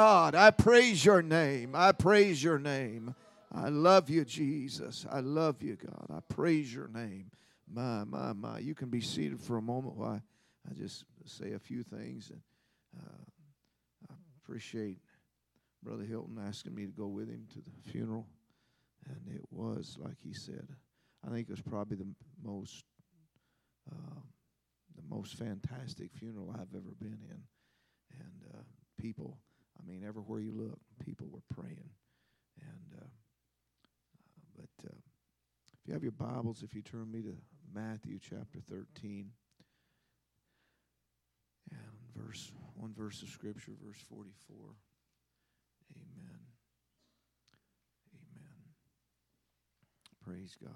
God, I praise your name. I praise your name. I love you, Jesus. I love you, God. I praise your name. My, my, my. You can be seated for a moment while I just say a few things. And uh, I appreciate Brother Hilton asking me to go with him to the funeral. And it was, like he said, I think it was probably the most uh, the most fantastic funeral I've ever been in. And uh, people, I mean, everywhere you look, people were praying. And uh, uh but uh, if you have your Bibles, if you turn me to Matthew chapter 13 and verse one verse of scripture, verse 44. Amen. Amen. Praise God.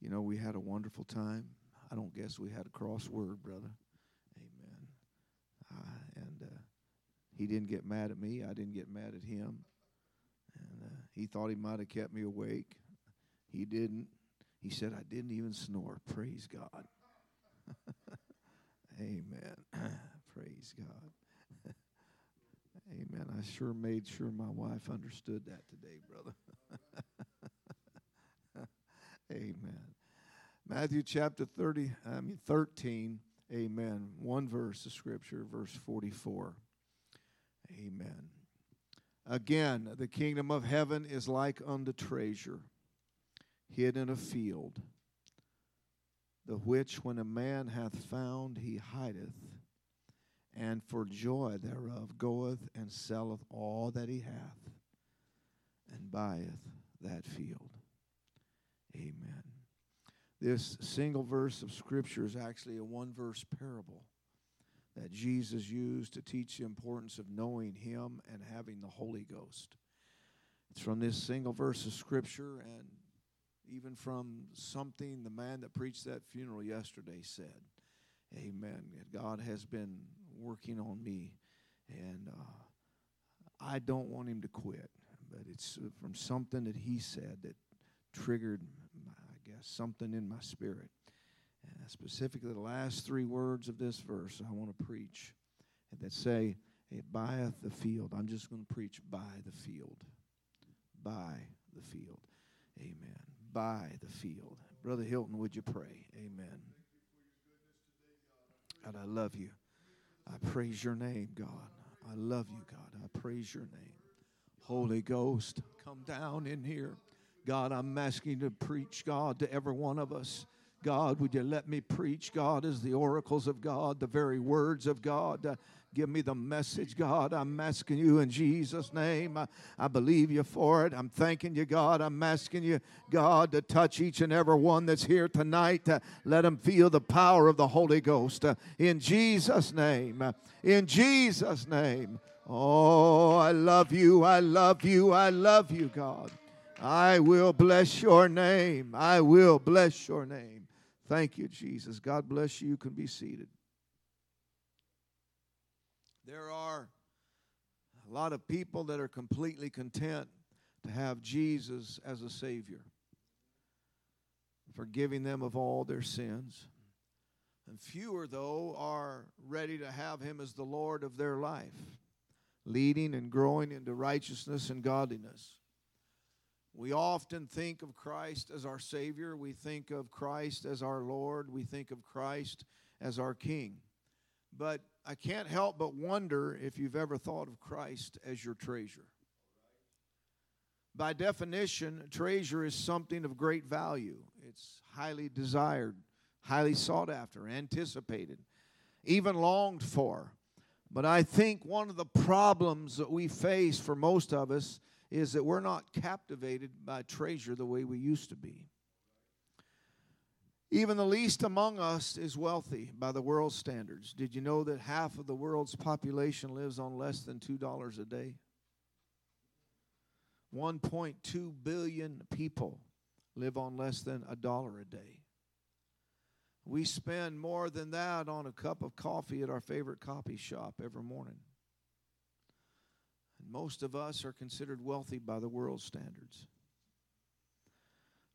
You know, we had a wonderful time. I don't guess we had a crossword, brother. Amen. Uh, and uh, he didn't get mad at me. I didn't get mad at him. And uh, he thought he might have kept me awake. He didn't. He said I didn't even snore. Praise God. Amen. Praise God. Amen. I sure made sure my wife understood that today, brother. Amen. Matthew chapter 30, I mean 13, amen. One verse of scripture, verse 44. Amen. Again, the kingdom of heaven is like unto treasure hid in a field, the which when a man hath found, he hideth, and for joy thereof goeth and selleth all that he hath, and buyeth that field. Amen. This single verse of Scripture is actually a one verse parable that Jesus used to teach the importance of knowing Him and having the Holy Ghost. It's from this single verse of Scripture and even from something the man that preached that funeral yesterday said. Amen. God has been working on me, and uh, I don't want Him to quit, but it's from something that He said that triggered I guess, something in my spirit. Specifically, the last three words of this verse I want to preach that say, It buyeth the field. I'm just going to preach buy the field. Buy the field. Amen. Buy the field. Brother Hilton, would you pray? Amen. God, I love you. I praise your name, God. I love you, God. I praise your name. Holy Ghost, come down in here. God, I'm asking you to preach, God, to every one of us. God, would you let me preach, God, as the oracles of God, the very words of God? Uh, give me the message, God. I'm asking you in Jesus' name. I, I, believe you for it. I'm thanking you, God. I'm asking you, God, to touch each and every one that's here tonight. Uh, let them feel the power of the Holy Ghost. Uh, in Jesus' name. Uh, in Jesus' name. Oh, I love you. I love you. I love you, God. I will bless your name. I will bless your name. Thank you, Jesus. God bless you. You can be seated. There are a lot of people that are completely content to have Jesus as a Savior, forgiving them of all their sins. And fewer, though, are ready to have Him as the Lord of their life, leading and growing into righteousness and godliness. We often think of Christ as our Savior. We think of Christ as our Lord. We think of Christ as our King. But I can't help but wonder if you've ever thought of Christ as your treasure. By definition, treasure is something of great value. It's highly desired, highly sought after, anticipated, even longed for. But I think one of the problems that we face for most of us is that we're not captivated by treasure the way we used to be. Even the least among us is wealthy by the world's standards. Did you know that half of the world's population lives on less than $2 a day? 1.2 billion people live on less than a dollar a day. We spend more than that on a cup of coffee at our favorite coffee shop every morning. And most of us are considered wealthy by the world's standards.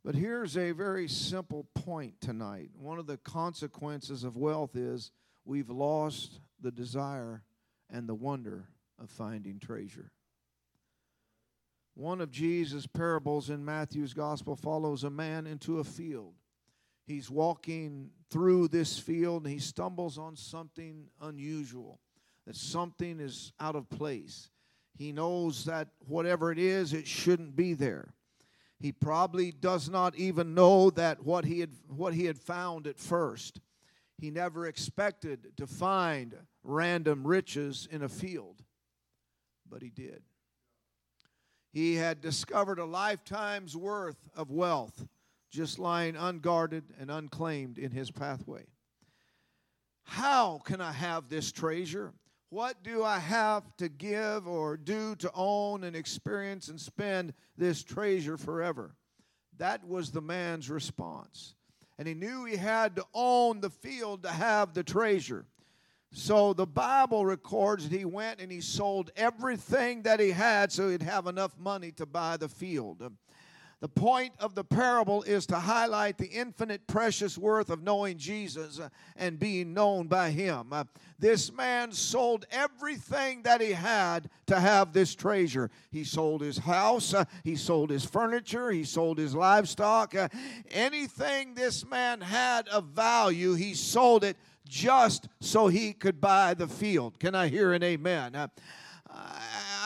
But here's a very simple point tonight. One of the consequences of wealth is we've lost the desire and the wonder of finding treasure. One of Jesus' parables in Matthew's gospel follows a man into a field. He's walking through this field and he stumbles on something unusual, that something is out of place. He knows that whatever it is, it shouldn't be there. He probably does not even know that what he had, what he had found at first. He never expected to find random riches in a field, but he did. He had discovered a lifetime's worth of wealth just lying unguarded and unclaimed in his pathway. How can I have this treasure? What do I have to give or do to own and experience and spend this treasure forever? That was the man's response. And he knew he had to own the field to have the treasure. So the Bible records that he went and he sold everything that he had so he'd have enough money to buy the field. The point of the parable is to highlight the infinite precious worth of knowing Jesus uh, and being known by Him. Uh, this man sold everything that he had to have this treasure. He sold his house, uh, he sold his furniture, he sold his livestock. Anything this man had of value, he sold it just so he could buy the field. Can I hear an amen?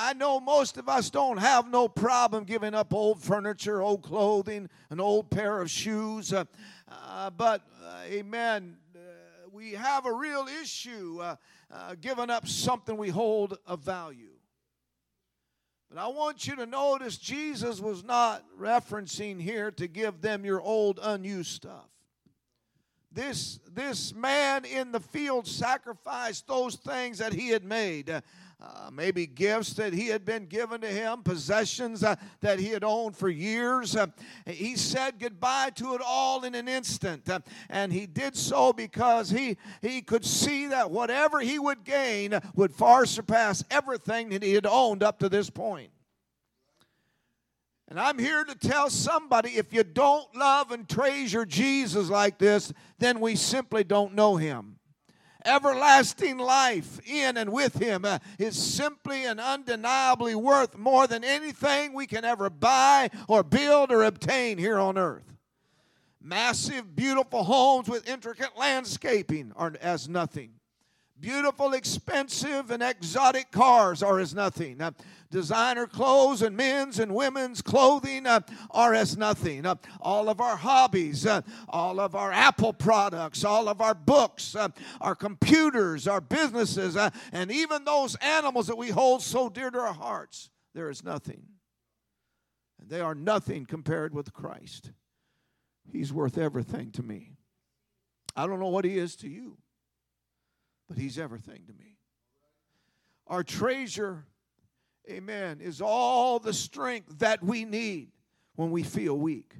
I know most of us don't have no problem giving up old furniture, old clothing, an old pair of shoes. Uh, uh, but, uh, amen, uh, we have a real issue uh, uh, giving up something we hold of value. But I want you to notice Jesus was not referencing here to give them your old unused stuff. This, this man in the field sacrificed those things that he had made uh, maybe gifts that he had been given to him, possessions uh, that he had owned for years. Uh, he said goodbye to it all in an instant. Uh, and he did so because he, he could see that whatever he would gain would far surpass everything that he had owned up to this point. And I'm here to tell somebody if you don't love and treasure Jesus like this, then we simply don't know him everlasting life in and with Him uh, is simply and undeniably worth more than anything we can ever buy or build or obtain here on earth. Massive, beautiful homes with intricate landscaping are as nothing. Beautiful, expensive, and exotic cars are as nothing. Designer clothes and men's and women's clothing uh, are as nothing. Uh, all of our hobbies, uh, all of our Apple products, all of our books, uh, our computers, our businesses, uh, and even those animals that we hold so dear to our hearts, there is nothing. And they are nothing compared with Christ. He's worth everything to me. I don't know what He is to you but He's everything to me. Our treasure, amen, is all the strength that we need when we feel weak.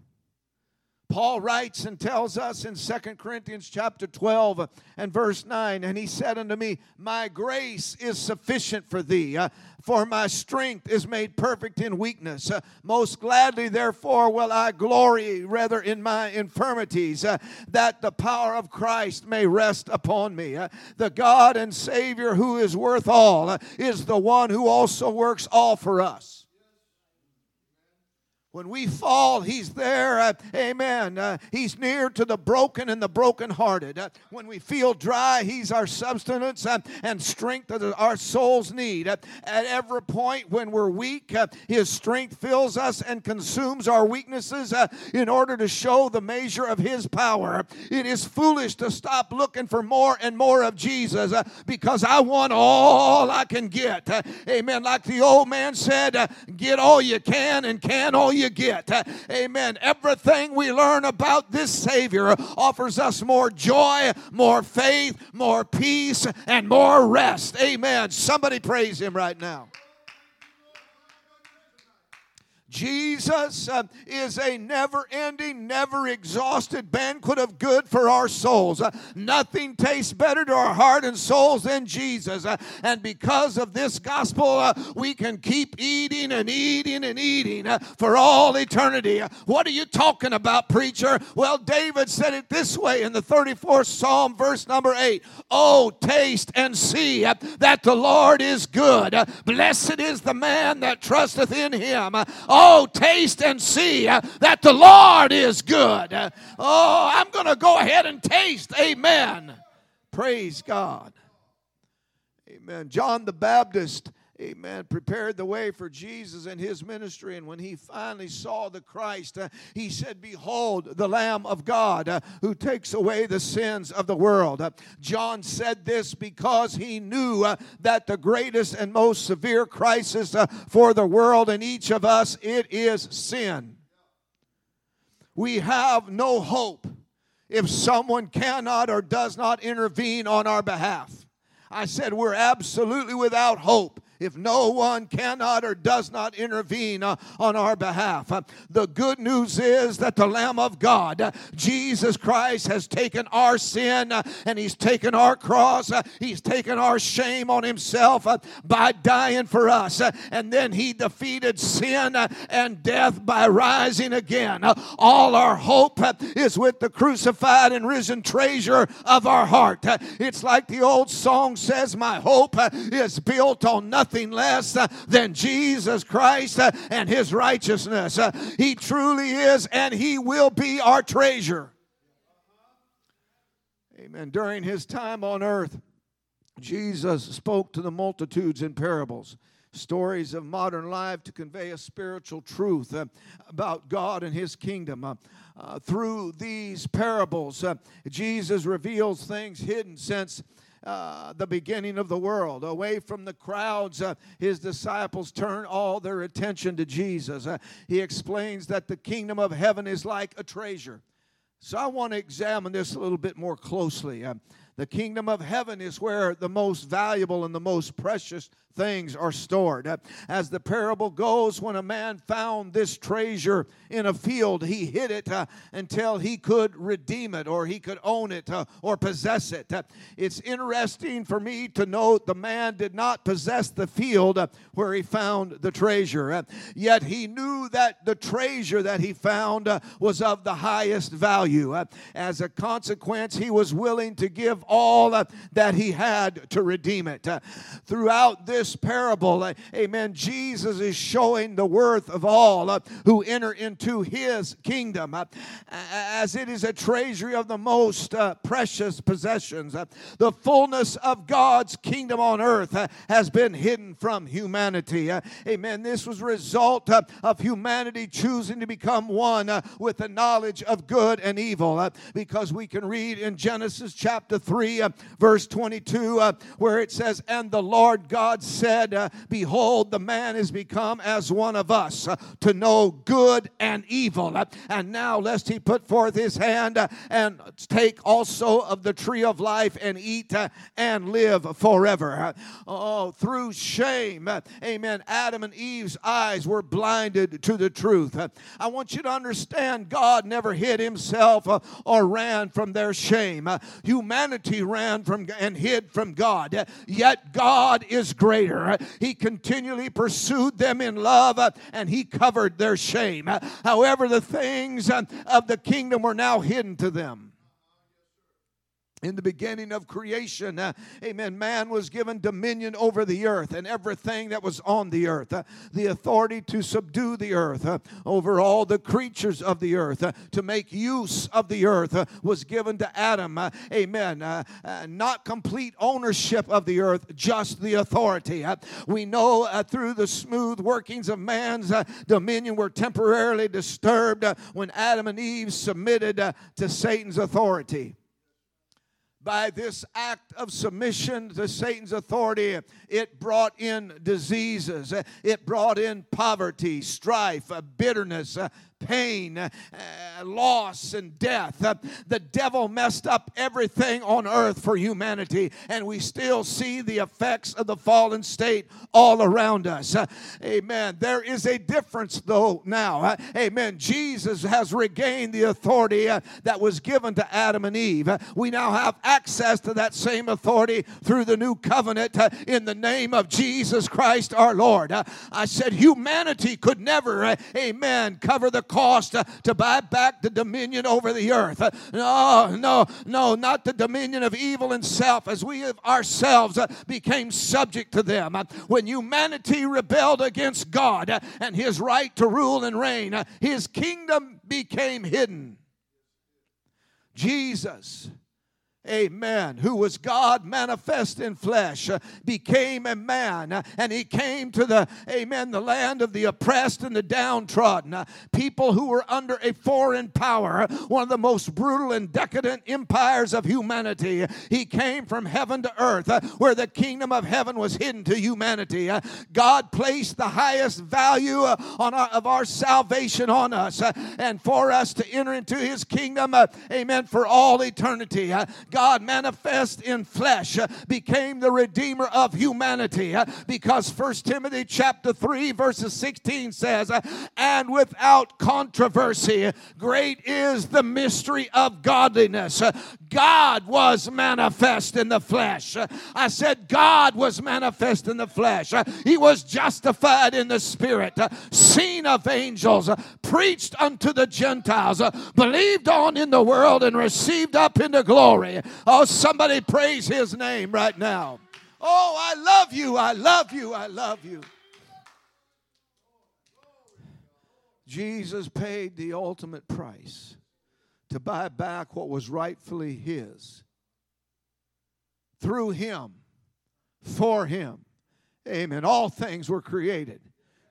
Paul writes and tells us in Second Corinthians chapter 12 and verse 9, and he said unto me, My grace is sufficient for thee, uh, for my strength is made perfect in weakness. Uh, most gladly, therefore, will I glory rather in my infirmities, uh, that the power of Christ may rest upon me. The God and Savior who is worth all is the one who also works all for us. When we fall, He's there. Uh, amen. Uh, he's near to the broken and the brokenhearted. Uh, when we feel dry, He's our substance uh, and strength that our souls need. Uh, at every point when we're weak, uh, His strength fills us and consumes our weaknesses in order to show the measure of His power. It is foolish to stop looking for more and more of Jesus because I want all I can get. amen. Like the old man said, get all you can and can all you you get. Amen. Everything we learn about this Savior offers us more joy, more faith, more peace, and more rest. Amen. Somebody praise Him right now. Jesus uh, is a never ending, never exhausted banquet of good for our souls. Uh, nothing tastes better to our heart and souls than Jesus. Uh, and because of this gospel, uh, we can keep eating and eating and eating for all eternity. What are you talking about, preacher? Well, David said it this way in the 34th Psalm, verse number 8 Oh, taste and see that the Lord is good. Blessed is the man that trusteth in him. Taste and see uh, that the Lord is good. Oh, I'm going to go ahead and taste. Amen. Praise God. Amen. John the Baptist amen, prepared the way for Jesus and his ministry. And when he finally saw the Christ, uh, he said, Behold, the Lamb of God uh, who takes away the sins of the world. Uh, John said this because he knew uh, that the greatest and most severe crisis uh, for the world and each of us, it is sin. We have no hope if someone cannot or does not intervene on our behalf. I said, We're absolutely without hope if no one cannot or does not intervene uh, on our behalf. Uh, the good news is that the Lamb of God, uh, Jesus Christ, has taken our sin uh, and He's taken our cross. Uh, He's taken our shame on Himself uh, by dying for us. And then He defeated sin and death by rising again. All our hope is with the crucified and risen treasure of our heart. It's like the old song says, My hope is built on nothing nothing less uh, than Jesus Christ uh, and his righteousness. Uh, he truly is, and he will be our treasure. Amen. During his time on earth, Jesus spoke to the multitudes in parables stories of modern life to convey a spiritual truth about God and His kingdom. Uh, through these parables, Jesus reveals things hidden since uh, the beginning of the world. Away from the crowds, uh, his disciples turn all their attention to Jesus. Uh, he explains that the kingdom of heaven is like a treasure. So I want to examine this a little bit more closely. Uh, the kingdom of heaven is where the most valuable and the most precious things are stored. As the parable goes, when a man found this treasure in a field, he hid it uh, until he could redeem it or he could own it uh, or possess it. Uh, it's interesting for me to note the man did not possess the field uh, where he found the treasure, uh, yet he knew that the treasure that he found uh, was of the highest value. As a consequence, he was willing to give all that he had to redeem it. Throughout this this parable, amen, Jesus is showing the worth of all uh, who enter into his kingdom, uh, as it is a treasury of the most uh, precious possessions. Uh, the fullness of God's kingdom on earth uh, has been hidden from humanity. Uh, amen. This was a result of humanity choosing to become one with the knowledge of good and evil, because we can read in Genesis chapter 3, verse 22, where it says, And the Lord God said, uh, Behold, the man is become as one of us uh, to know good and evil. Uh, and now, lest he put forth his hand uh, and take also of the tree of life and eat uh, and live forever. Uh, oh, through shame, amen. Adam and Eve's eyes were blinded to the truth. I want you to understand God never hid himself or ran from their shame. Humanity ran from and hid from God, yet God is greater greater. He continually pursued them in love and he covered their shame. However, the things of the kingdom were now hidden to them in the beginning of creation, uh, amen, man was given dominion over the earth and everything that was on the earth, uh, the authority to subdue the earth, uh, over all the creatures of the earth, uh, to make use of the earth uh, was given to Adam, uh, amen. not complete ownership of the earth, just the authority. we know through the smooth workings of man's dominion were temporarily disturbed when Adam and Eve submitted to Satan's authority by this act of submission to Satan's authority, it brought in diseases, it brought in poverty, strife, uh, bitterness, uh, pain, uh, loss, and death. Uh, the devil messed up everything on earth for humanity, and we still see the effects of the fallen state all around us. Uh, amen. There is a difference, though, now. Uh, amen. Jesus has regained the authority uh, that was given to Adam and Eve. Uh, we now have access to that same authority through the new covenant in the name of Jesus Christ our Lord. I said humanity could never, amen, cover the cost to buy back the dominion over the earth. No, no, no, not the dominion of evil and self as we ourselves uh, became subject to them. Uh, when humanity rebelled against God uh, and his right to rule and reign, his kingdom became hidden. Jesus amen, who was God manifest in flesh, uh, became a man, uh, and he came to the, amen, the land of the oppressed and the downtrodden, uh, people who were under a foreign power, one of the most brutal and decadent empires of humanity. He came from heaven to earth, uh, where the kingdom of heaven was hidden to humanity. Uh, God placed the highest value uh, on our, of our salvation on us, and for us to enter into his kingdom, amen, for all eternity. God manifest in flesh uh, became the redeemer of humanity uh, because First Timothy chapter 3 verses 16 says uh, and without controversy great is the mystery of godliness. God was manifest in the flesh. I said God was manifest in the flesh. He was justified in the spirit seen of angels preached unto the Gentiles believed on in the world and received up into glory Oh, somebody praise his name right now. Oh, I love you. I love you. I love you. Jesus paid the ultimate price to buy back what was rightfully his. Through him, for him. Amen. All things were created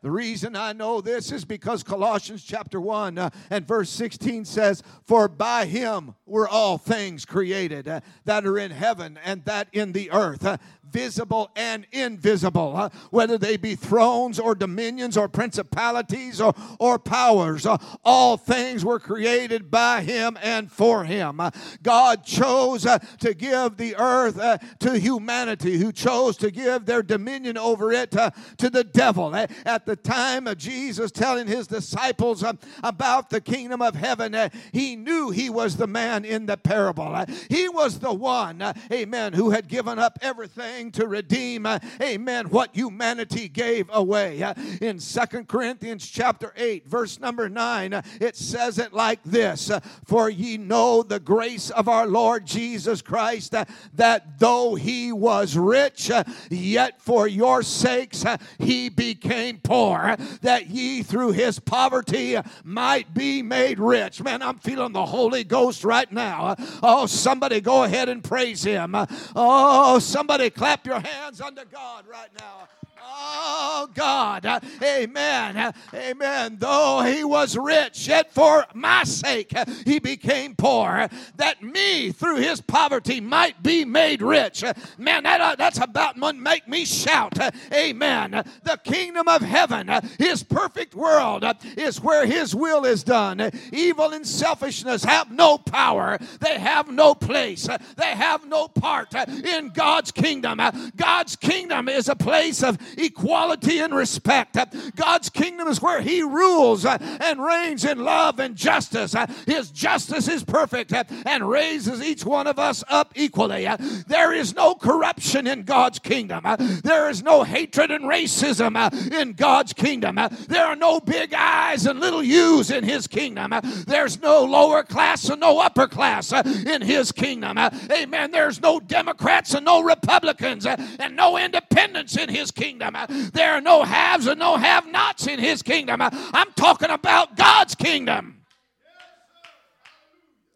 the reason I know this is because Colossians chapter 1 uh, and verse 16 says, For by him were all things created uh, that are in heaven and that in the earth, uh, visible and invisible, uh, whether they be thrones or dominions or principalities or, or powers. Uh, all things were created by him and for him. Uh, God chose uh, to give the earth uh, to humanity, who chose to give their dominion over it uh, to the devil. At the time of Jesus telling his disciples about the kingdom of heaven, he knew he was the man in the parable. He was the one, amen, who had given up everything to redeem, uh, amen, what humanity gave away. Uh, in Second Corinthians chapter 8, verse number 9, uh, it says it like this uh, For ye know the grace of our Lord Jesus Christ, uh, that though he was rich, uh, yet for your sakes he became poor, that ye through his poverty might be made rich. Man, I'm feeling the Holy Ghost right now. Oh, somebody go ahead and praise him. Oh, somebody clap clap your hands unto God right now. Oh, God. Amen. Amen. Though he was rich, yet for my sake he became poor, that me through his poverty might be made rich. Man, that, uh, that's about make me shout. Amen. The kingdom of heaven, his perfect world, is where his will is done. Evil and selfishness have no power, they have no place, they have no part in God's kingdom. God's kingdom is a place of equality and respect. God's kingdom is where He rules and reigns in love and justice. His justice is perfect and raises each one of us up equally. There is no corruption in God's kingdom. There is no hatred and racism in God's kingdom. There are no big I's and little U's in His kingdom. There's no lower class and no upper class in His kingdom. Amen. There's no Democrats and no Republicans and no independents in His kingdom. There are no haves and no have nots in his kingdom. I'm talking about God's kingdom.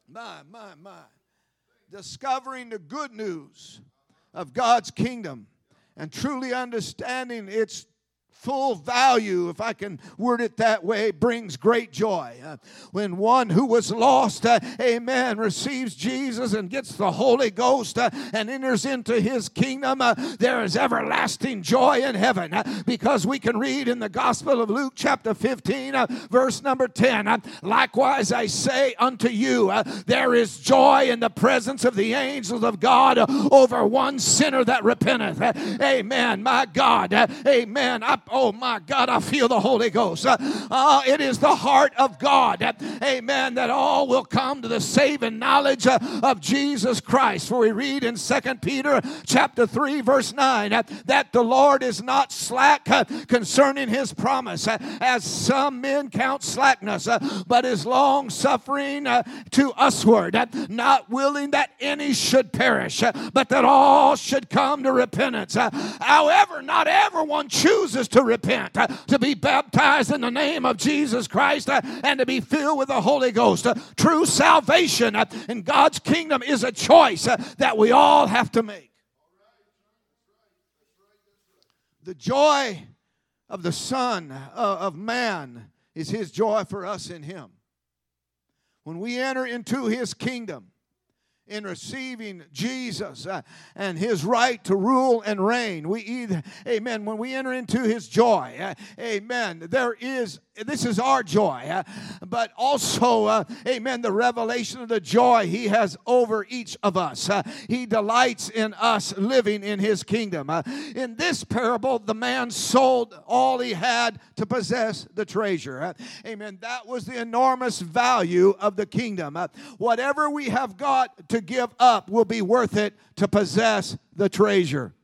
My, my, my. Discovering the good news of God's kingdom and truly understanding its full value, if I can word it that way, brings great joy. Uh, when one who was lost, uh, amen, receives Jesus and gets the Holy Ghost uh, and enters into his kingdom, there is everlasting joy in heaven because we can read in the Gospel of Luke, chapter 15, uh, verse number 10 Likewise, I say unto you, there is joy in the presence of the angels of God over one sinner that repenteth. Amen. My God. Amen. I, oh, my God, I feel the Holy Ghost. Uh, it is the heart of God. Amen. That all will come to the saving knowledge of Jesus Christ. For we read in Second Peter chapter 3, verse 9, that the Lord is not slack concerning his promise, as some men count slackness, but is long suffering to usward, not willing that any should perish, but that all should come to repentance. However, not everyone chooses to repent, uh, to be baptized in the name of Jesus Christ, uh, and to be filled with the Holy Ghost. Uh, true salvation in God's kingdom is a choice that we all have to make. The joy of the Son of Man is His joy for us in Him. When we enter into His kingdom, in receiving Jesus uh, and his right to rule and reign. We either, amen, when we enter into his joy, uh, amen, there is, this is our joy, uh, but also, uh, amen, the revelation of the joy he has over each of us. Uh, he delights in us living in his kingdom. Uh, in this parable, the man sold all he had to possess the treasure. amen. That was the enormous value of the kingdom. whatever we have got to give up will be worth it to possess the treasure.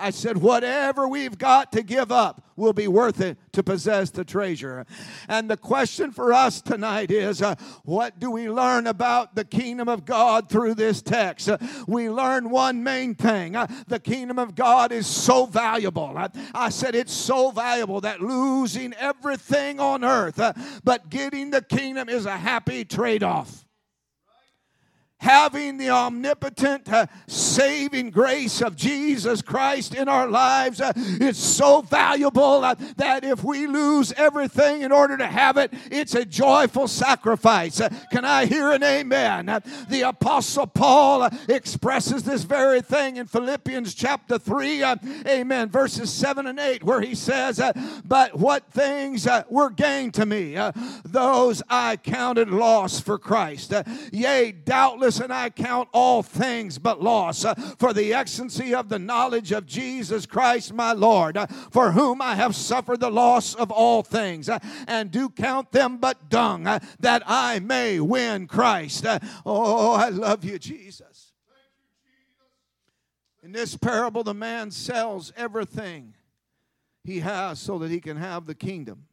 I said, whatever we've got to give up will be worth it to possess the treasure. And the question for us tonight is uh, what do we learn about the kingdom of God through this text? Uh, we learn one main thing uh, the kingdom of God is so valuable. I, I, said it's so valuable that losing everything on earth, uh, but getting the kingdom is a happy trade off having the omnipotent uh, saving grace of Jesus Christ in our lives uh, is so valuable uh, that if we lose everything in order to have it, it's a joyful sacrifice. Uh, can I hear an amen? Uh, the Apostle Paul uh, expresses this very thing in Philippians chapter 3, amen, verses 7 and 8, where he says, But what things were gained to me, those I counted loss for Christ. Yea, doubtless and I count all things but loss uh, for the excellency of the knowledge of Jesus Christ my Lord, uh, for whom I have suffered the loss of all things, uh, and do count them but dung, that I may win Christ. Oh, I love you, Jesus. In this parable, the man sells everything he has so that he can have the kingdom.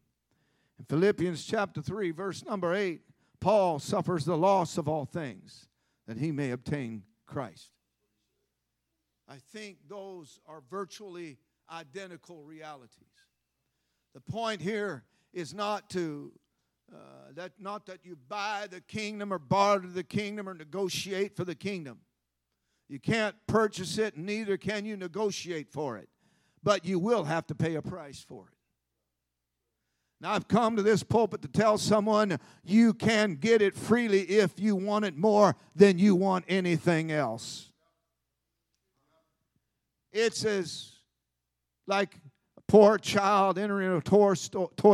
In Philippians chapter 3, verse number 8, Paul suffers the loss of all things that he may obtain Christ. I think those are virtually identical realities. The point here is not to uh, that not that you buy the kingdom or barter the kingdom or negotiate for the kingdom. You can't purchase it, neither can you negotiate for it. But you will have to pay a price for it. Now, I've come to this pulpit to tell someone you can get it freely if you want it more than you want anything else. It's as like a poor child entering a toy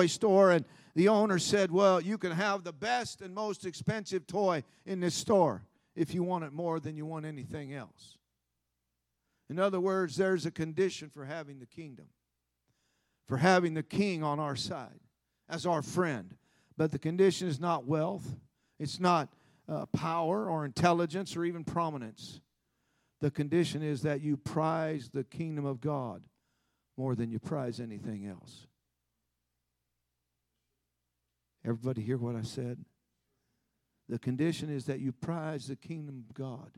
store, and the owner said, Well, you can have the best and most expensive toy in this store if you want it more than you want anything else. In other words, there's a condition for having the kingdom, for having the king on our side as our friend. But the condition is not wealth, it's not uh, power or intelligence or even prominence. The condition is that you prize the kingdom of God more than you prize anything else. Everybody hear what I said? The condition is that you prize the kingdom of God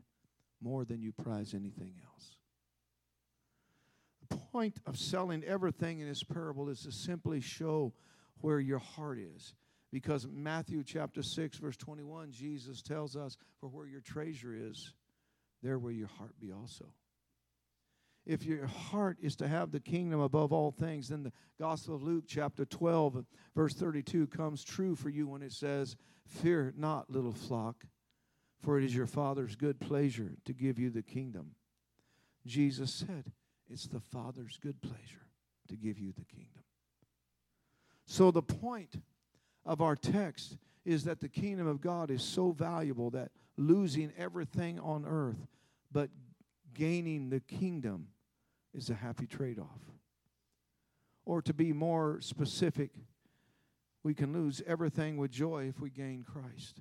more than you prize anything else. The point of selling everything in this parable is to simply show where your heart is. Because Matthew chapter 6, verse 21, Jesus tells us, For where your treasure is, there will your heart be also. if your heart is to have the kingdom above all things, then the Gospel of Luke, chapter 12, verse 32, comes true for you when it says, Fear not, little flock, for it is your Father's good pleasure to give you the kingdom. Jesus said, It's the Father's good pleasure to give you the kingdom. So the point of our text is that the kingdom of God is so valuable that losing everything on earth but gaining the kingdom is a happy trade off. Or to be more specific, we can lose everything with joy if we gain Christ.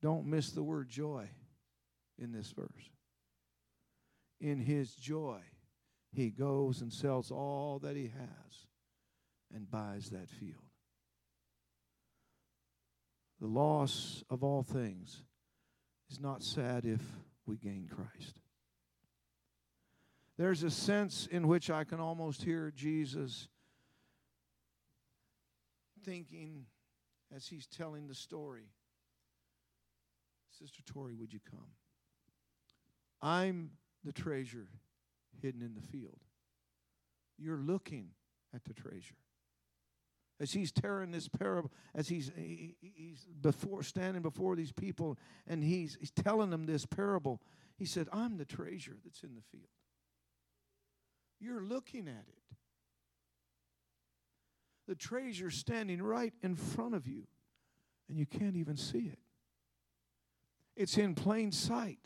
Don't miss the word joy in this verse. In his joy, he goes and sells all that he has and buys that field. The loss of all things is not sad if we gain Christ. There's a sense in which I can almost hear Jesus thinking as he's telling the story Sister Tori, would you come? I'm the treasure hidden in the field. You're looking at the treasure. As he's tearing this parable, as he's, he, he's before standing before these people and he's, he's telling them this parable, he said, I'm the treasure that's in the field. You're looking at it. The treasure standing right in front of you, and you can't even see it. It's in plain sight,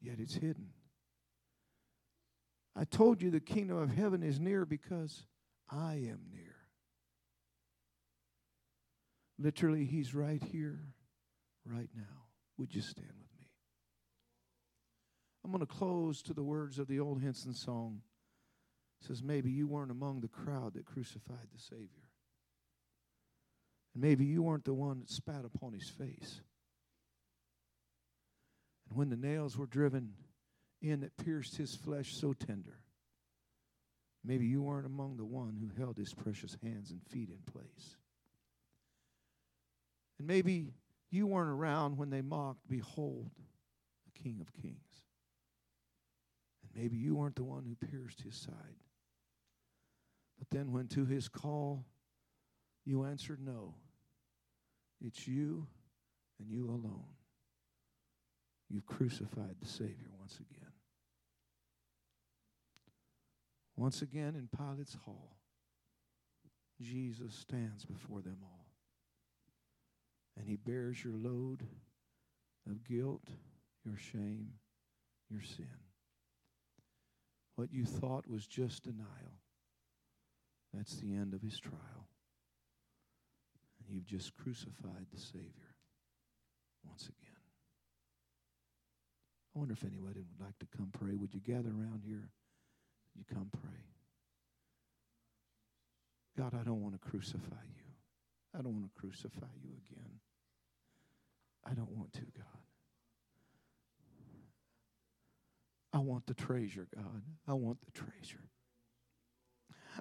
yet it's hidden. I told you the kingdom of heaven is near because I am near. Literally, He's right here, right now. Would you stand with me? I'm going to close to the words of the old Henson song. It says, Maybe you weren't among the crowd that crucified the Savior. And maybe you weren't the one that spat upon his face. And when the nails were driven in that pierced his flesh so tender, maybe you weren't among the one who held his precious hands and feet in place. And maybe you weren't around when they mocked, Behold, the King of Kings. And maybe you weren't the one who pierced his side. But then, when to his call you answered no, it's you and you alone. You've crucified the Savior once again. Once again in Pilate's hall, Jesus stands before them all. And he bears your load of guilt, your shame, your sin. What you thought was just denial, that's the end of his trial. And you've just crucified the Savior once again. I wonder if anybody would like to come pray. Would you gather around here? You come pray. God, I don't want to crucify you. I don't want to crucify you again. I don't want to, God. I want the treasure, God. I want the treasure.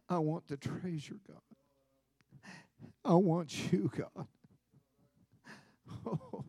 I want the treasure, God. I want you, God. Oh,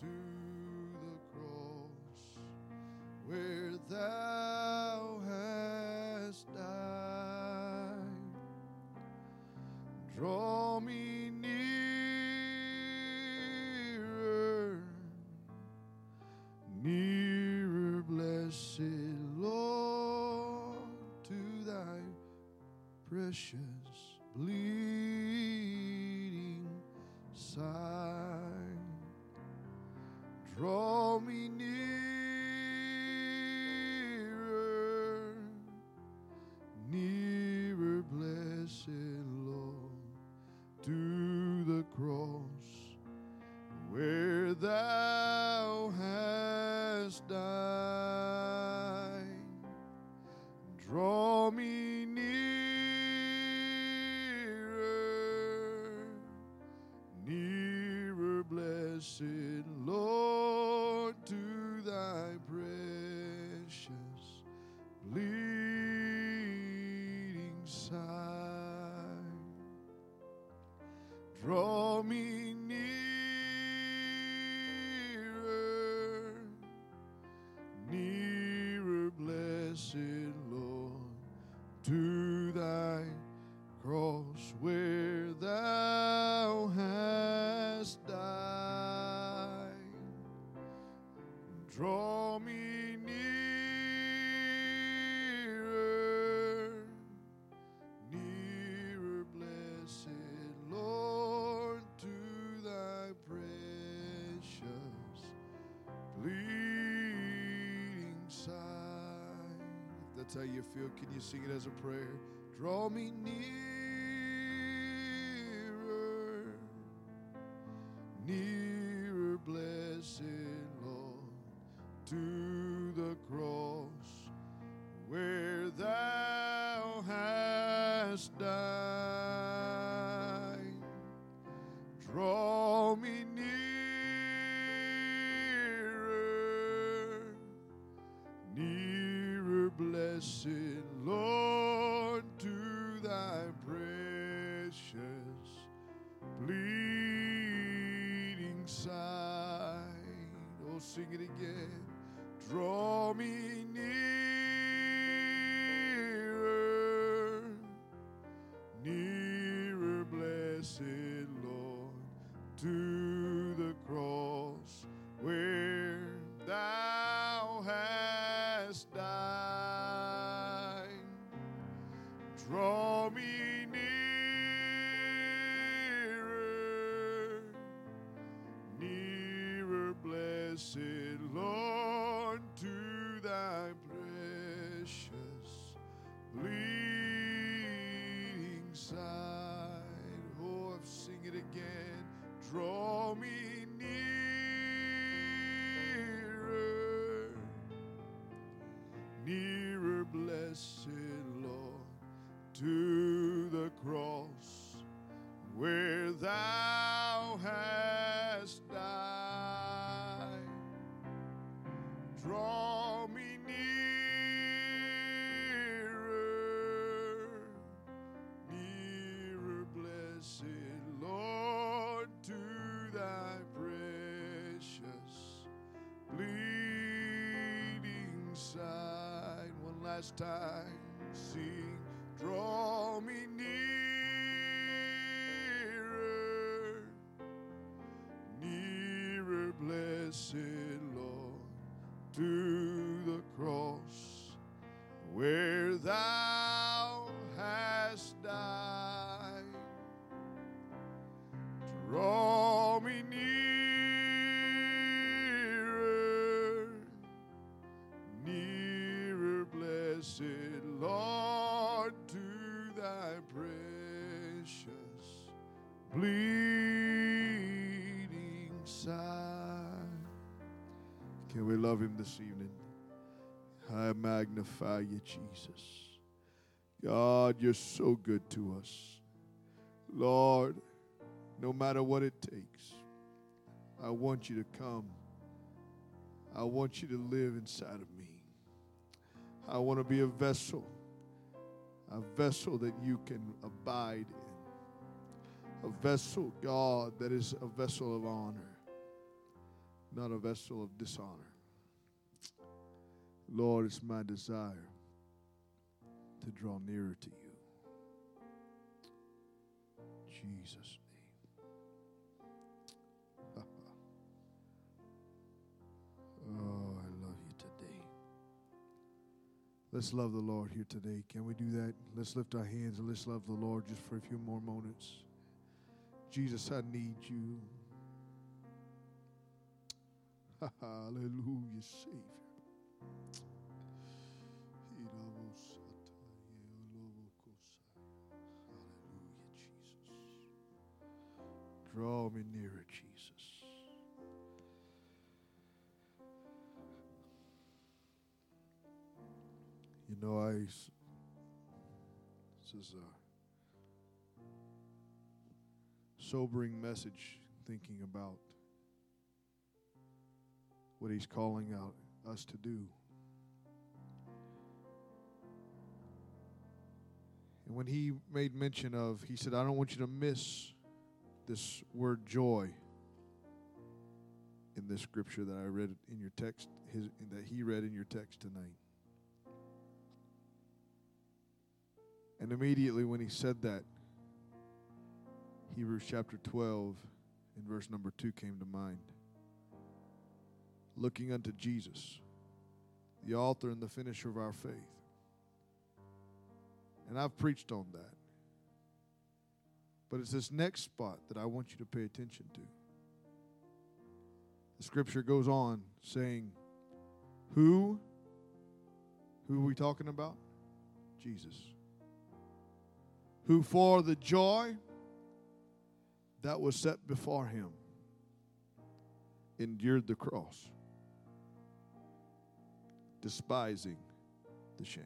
to the cross where thou hast died. Draw me nearer, nearer, blessed Lord, to thy precious bleeding side. Draw me nearer, that's how you feel, can you sing it as a prayer? Draw me nearer, Draw me nearer, nearer, blessed Lord, to thy precious bleeding side. One last time, sing, draw me love him this evening? I magnify you, Jesus. God, you're so good to us. Lord, no matter what it takes, I want you to come. I want you to live inside of me. I want to be a vessel, a vessel that you can abide in, a vessel, God, that is a vessel of honor. not a vessel of dishonor. Lord, it's my desire to draw nearer to you. Jesus' name. oh, I love you today. Let's love the Lord here today. Can we do that? Let's lift our hands and let's love the Lord just for a few more moments. Jesus, I need you. Hallelujah, Savior. Draw me nearer, Jesus. You know, I This is a sobering message thinking about what he's calling out us to do. And when he made mention of, he said, I don't want you to miss this word joy in this scripture that I read in your text, his, that he read in your text tonight. And immediately when he said that, Hebrews chapter 12 and verse number 2 came to mind. Looking unto Jesus, the author and the finisher of our faith. And I've preached on that. But it's this next spot that I want you to pay attention to. The scripture goes on saying, Who? Who are we talking about? Jesus. Who for the joy that was set before him endured the cross, despising the shame,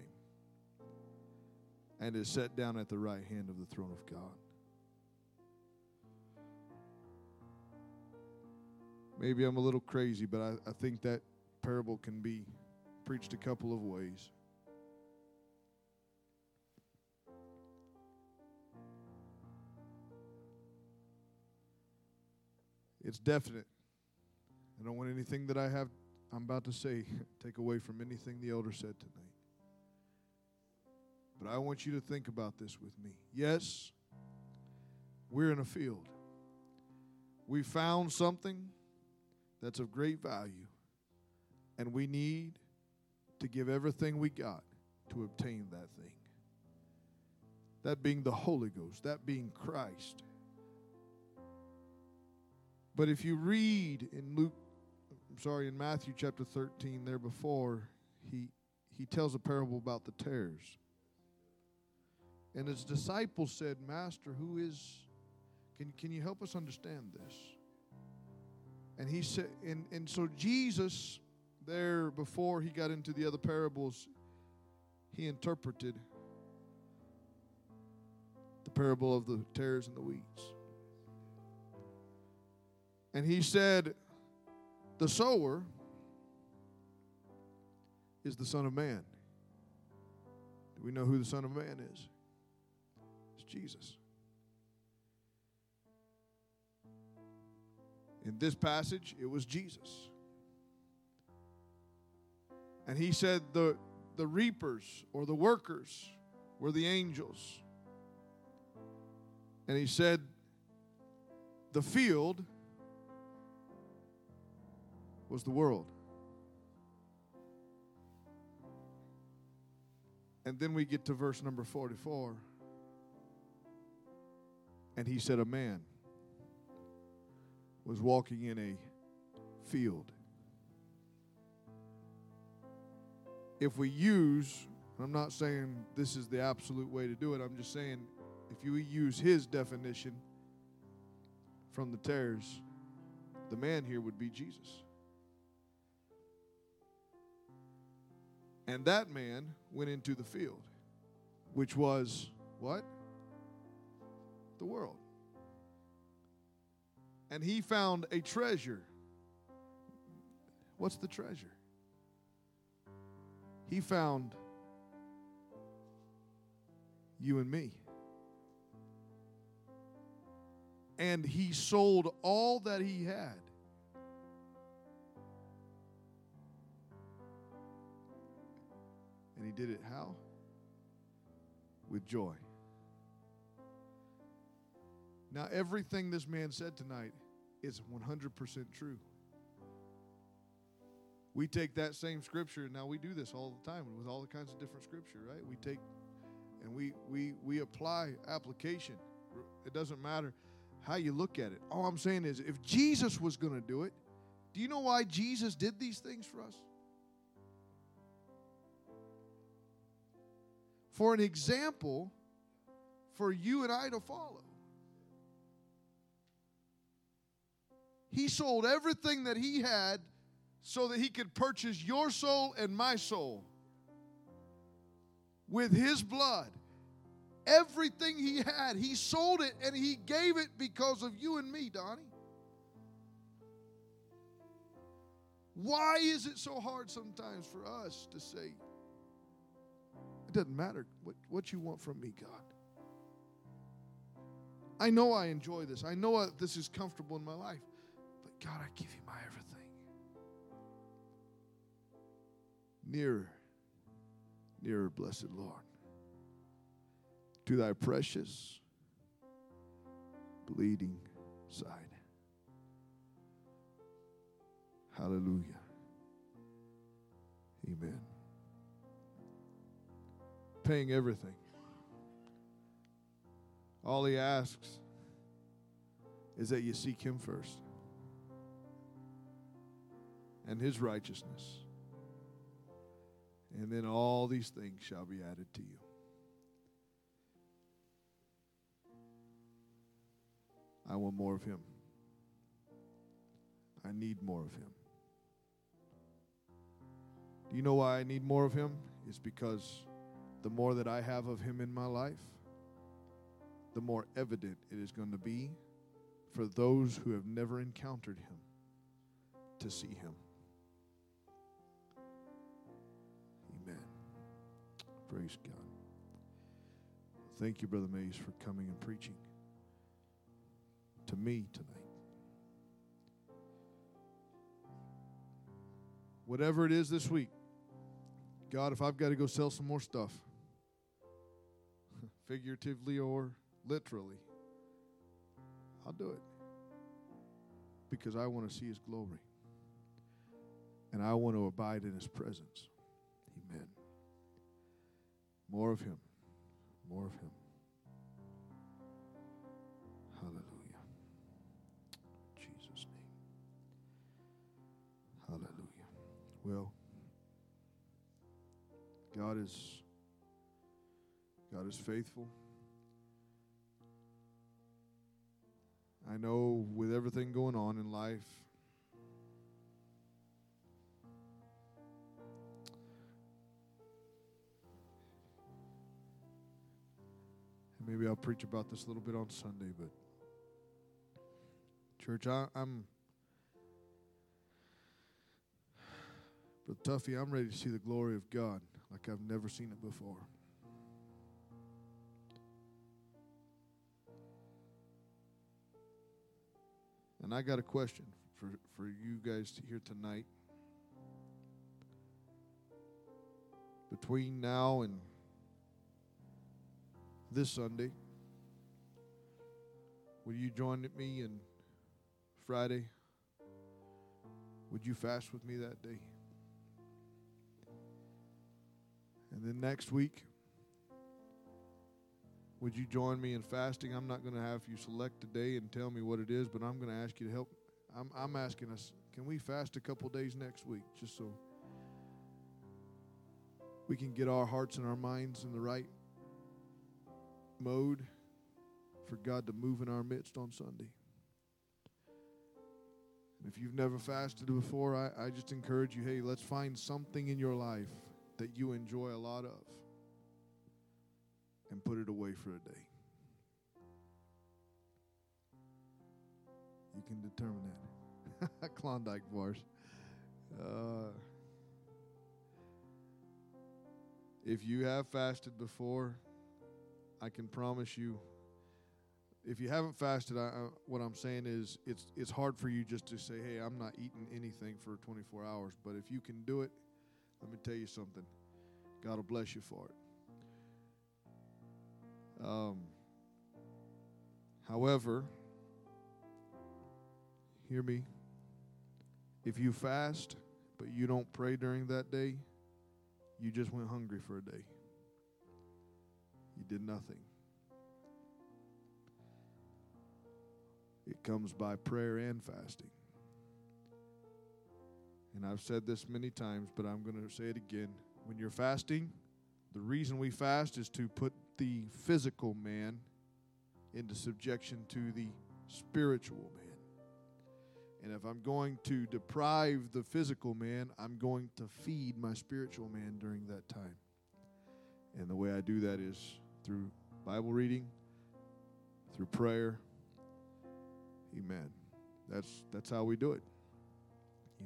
and is set down at the right hand of the throne of God. Maybe I'm a little crazy, but I, I think that parable can be preached a couple of ways. It's definite. I don't want anything that I have I'm about to say take away from anything the elder said tonight. But I want you to think about this with me. Yes, we're in a field. We found something that's of great value, and we need to give everything we got to obtain that thing. That being the Holy Ghost, that being Christ. But if you read in Luke, I'm sorry, in Matthew chapter 13, there before, he, he tells a parable about the tares. And his disciples said, Master, who is, can, can you help us understand this? And he said, and, and so Jesus, there before he got into the other parables, he interpreted the parable of the tares and the weeds. And he said, The sower is the Son of Man. Do we know who the Son of Man is? It's Jesus. In this passage, it was Jesus. And he said the, the reapers or the workers were the angels. And he said the field was the world. And then we get to verse number 44. And he said, A man was walking in a field. If we use, I'm not saying this is the absolute way to do it, I'm just saying if you use his definition from the tares, the man here would be Jesus. And that man went into the field, which was what? The world. And he found a treasure. What's the treasure? He found you and me. And he sold all that he had And he did it how? With joy. Now, everything this man said tonight is 100% true. We take that same scripture, and now we do this all the time with all the kinds of different scripture, right? We take and we we we apply application. It doesn't matter how you look at it. All I'm saying is if Jesus was going to do it, do you know why Jesus did these things for us? For an example for you and I to follow. He sold everything that he had so that he could purchase your soul and my soul with his blood. Everything he had, he sold it and he gave it because of you and me, Donnie. Why is it so hard sometimes for us to say, doesn't matter what, what you want from me, God? I know I enjoy this. I know this is comfortable in my life. But God, I give you my everything. Nearer, nearer, blessed Lord, to thy precious bleeding side. Hallelujah. Amen. Paying everything. All he asks is that you seek him first and his righteousness. And then all these things shall be added to you. I want more of him. I need more of him. Do you know why I need more of him? It's because the more that I have of him in my life, the more evident it is going to be for those who have never encountered him to see him. Amen. Praise God. Thank you, Brother Mays, for coming and preaching to me tonight. Whatever it is this week, God, if I've got to go sell some more stuff, figuratively or literally, I'll do it. Because I want to see His glory. And I want to abide in His presence. Amen. More of Him. More of Him. Hallelujah. Jesus' name. Hallelujah. Well, God is God is faithful. I know with everything going on in life, maybe I'll preach about this a little bit on Sunday, but church, I, am but Tuffy, I'm ready to see the glory of God like I've never seen it before. And I got a question for, for you guys here tonight. Between now and this Sunday, will you join me and Friday? Would you fast with me that day? And then next week, would you join me in fasting? I'm not going to have you select a day and tell me what it is, but I'm going to ask you to help. I'm, I'm asking us, can we fast a couple days next week just so we can get our hearts and our minds in the right mode for God to move in our midst on Sunday? And if you've never fasted before, I, I just encourage you hey, let's find something in your life that you enjoy a lot of and put it away for a day. You can determine that. Klondike bars. Uh, if you have fasted before, I can promise you. If you haven't fasted, I, what I'm saying is it's it's hard for you just to say, "Hey, I'm not eating anything for 24 hours." But if you can do it, let me tell you something. God will bless you for it. Um, however, hear me. If you fast, but you don't pray during that day, you just went hungry for a day. You did nothing. It comes by prayer and fasting. And I've said this many times, but I'm going to say it again. When you're fasting, the reason we fast is to put the physical man into subjection to the spiritual man. And if I'm going to deprive the physical man, I'm going to feed my spiritual man during that time. And the way I do that is through Bible reading, through prayer. Amen. That's that's how we do it.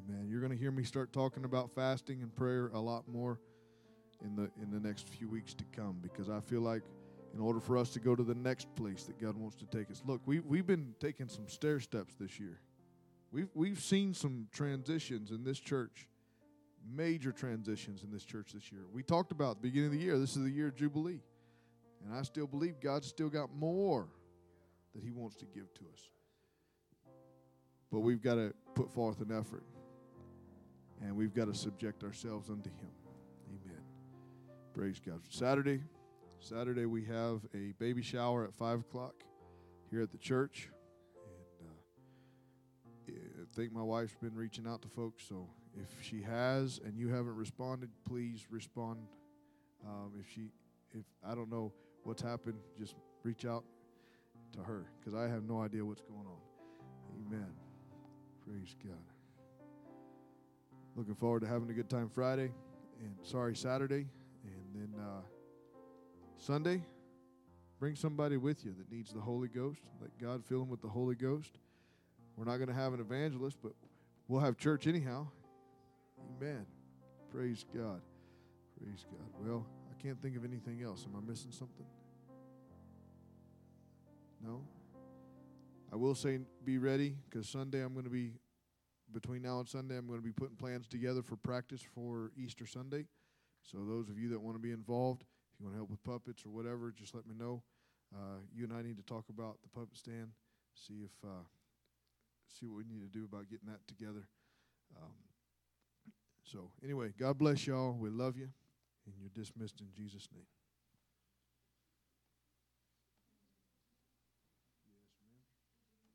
Amen. You're going to hear me start talking about fasting and prayer a lot more in the in the next few weeks to come because I feel like in order for us to go to the next place that God wants to take us. Look, we we've been taking some stair steps this year. We've we've seen some transitions in this church. Major transitions in this church this year. We talked about the beginning of the year. This is the year of Jubilee. And I still believe God's still got more that He wants to give to us. But we've got to put forth an effort. And we've got to subject ourselves unto Him. Praise God. Saturday, Saturday we have a baby shower at five o'clock here at the church, and uh, I think my wife's been reaching out to folks. So if she has and you haven't responded, please respond. Um, if she, if I don't know what's happened, just reach out to her because I have no idea what's going on. Amen. Praise God. Looking forward to having a good time Friday and sorry Saturday, and then uh, Sunday. Bring somebody with you that needs the Holy Ghost. Let God fill them with the Holy Ghost. We're not going to have an evangelist, but we'll have church anyhow. Amen. Praise God. Praise God. Well, I can't think of anything else. Am I missing something? No? I will say be ready because Sunday I'm going to be, between now and Sunday, I'm going to be putting plans together for practice for Easter Sunday. So, those of you that want to be involved, if you want to help with puppets or whatever, just let me know. Uh, you and I need to talk about the puppet stand, see if, uh, see what we need to do about getting that together. Um, so, anyway, God bless y'all. We love you, and you're dismissed in Jesus' name.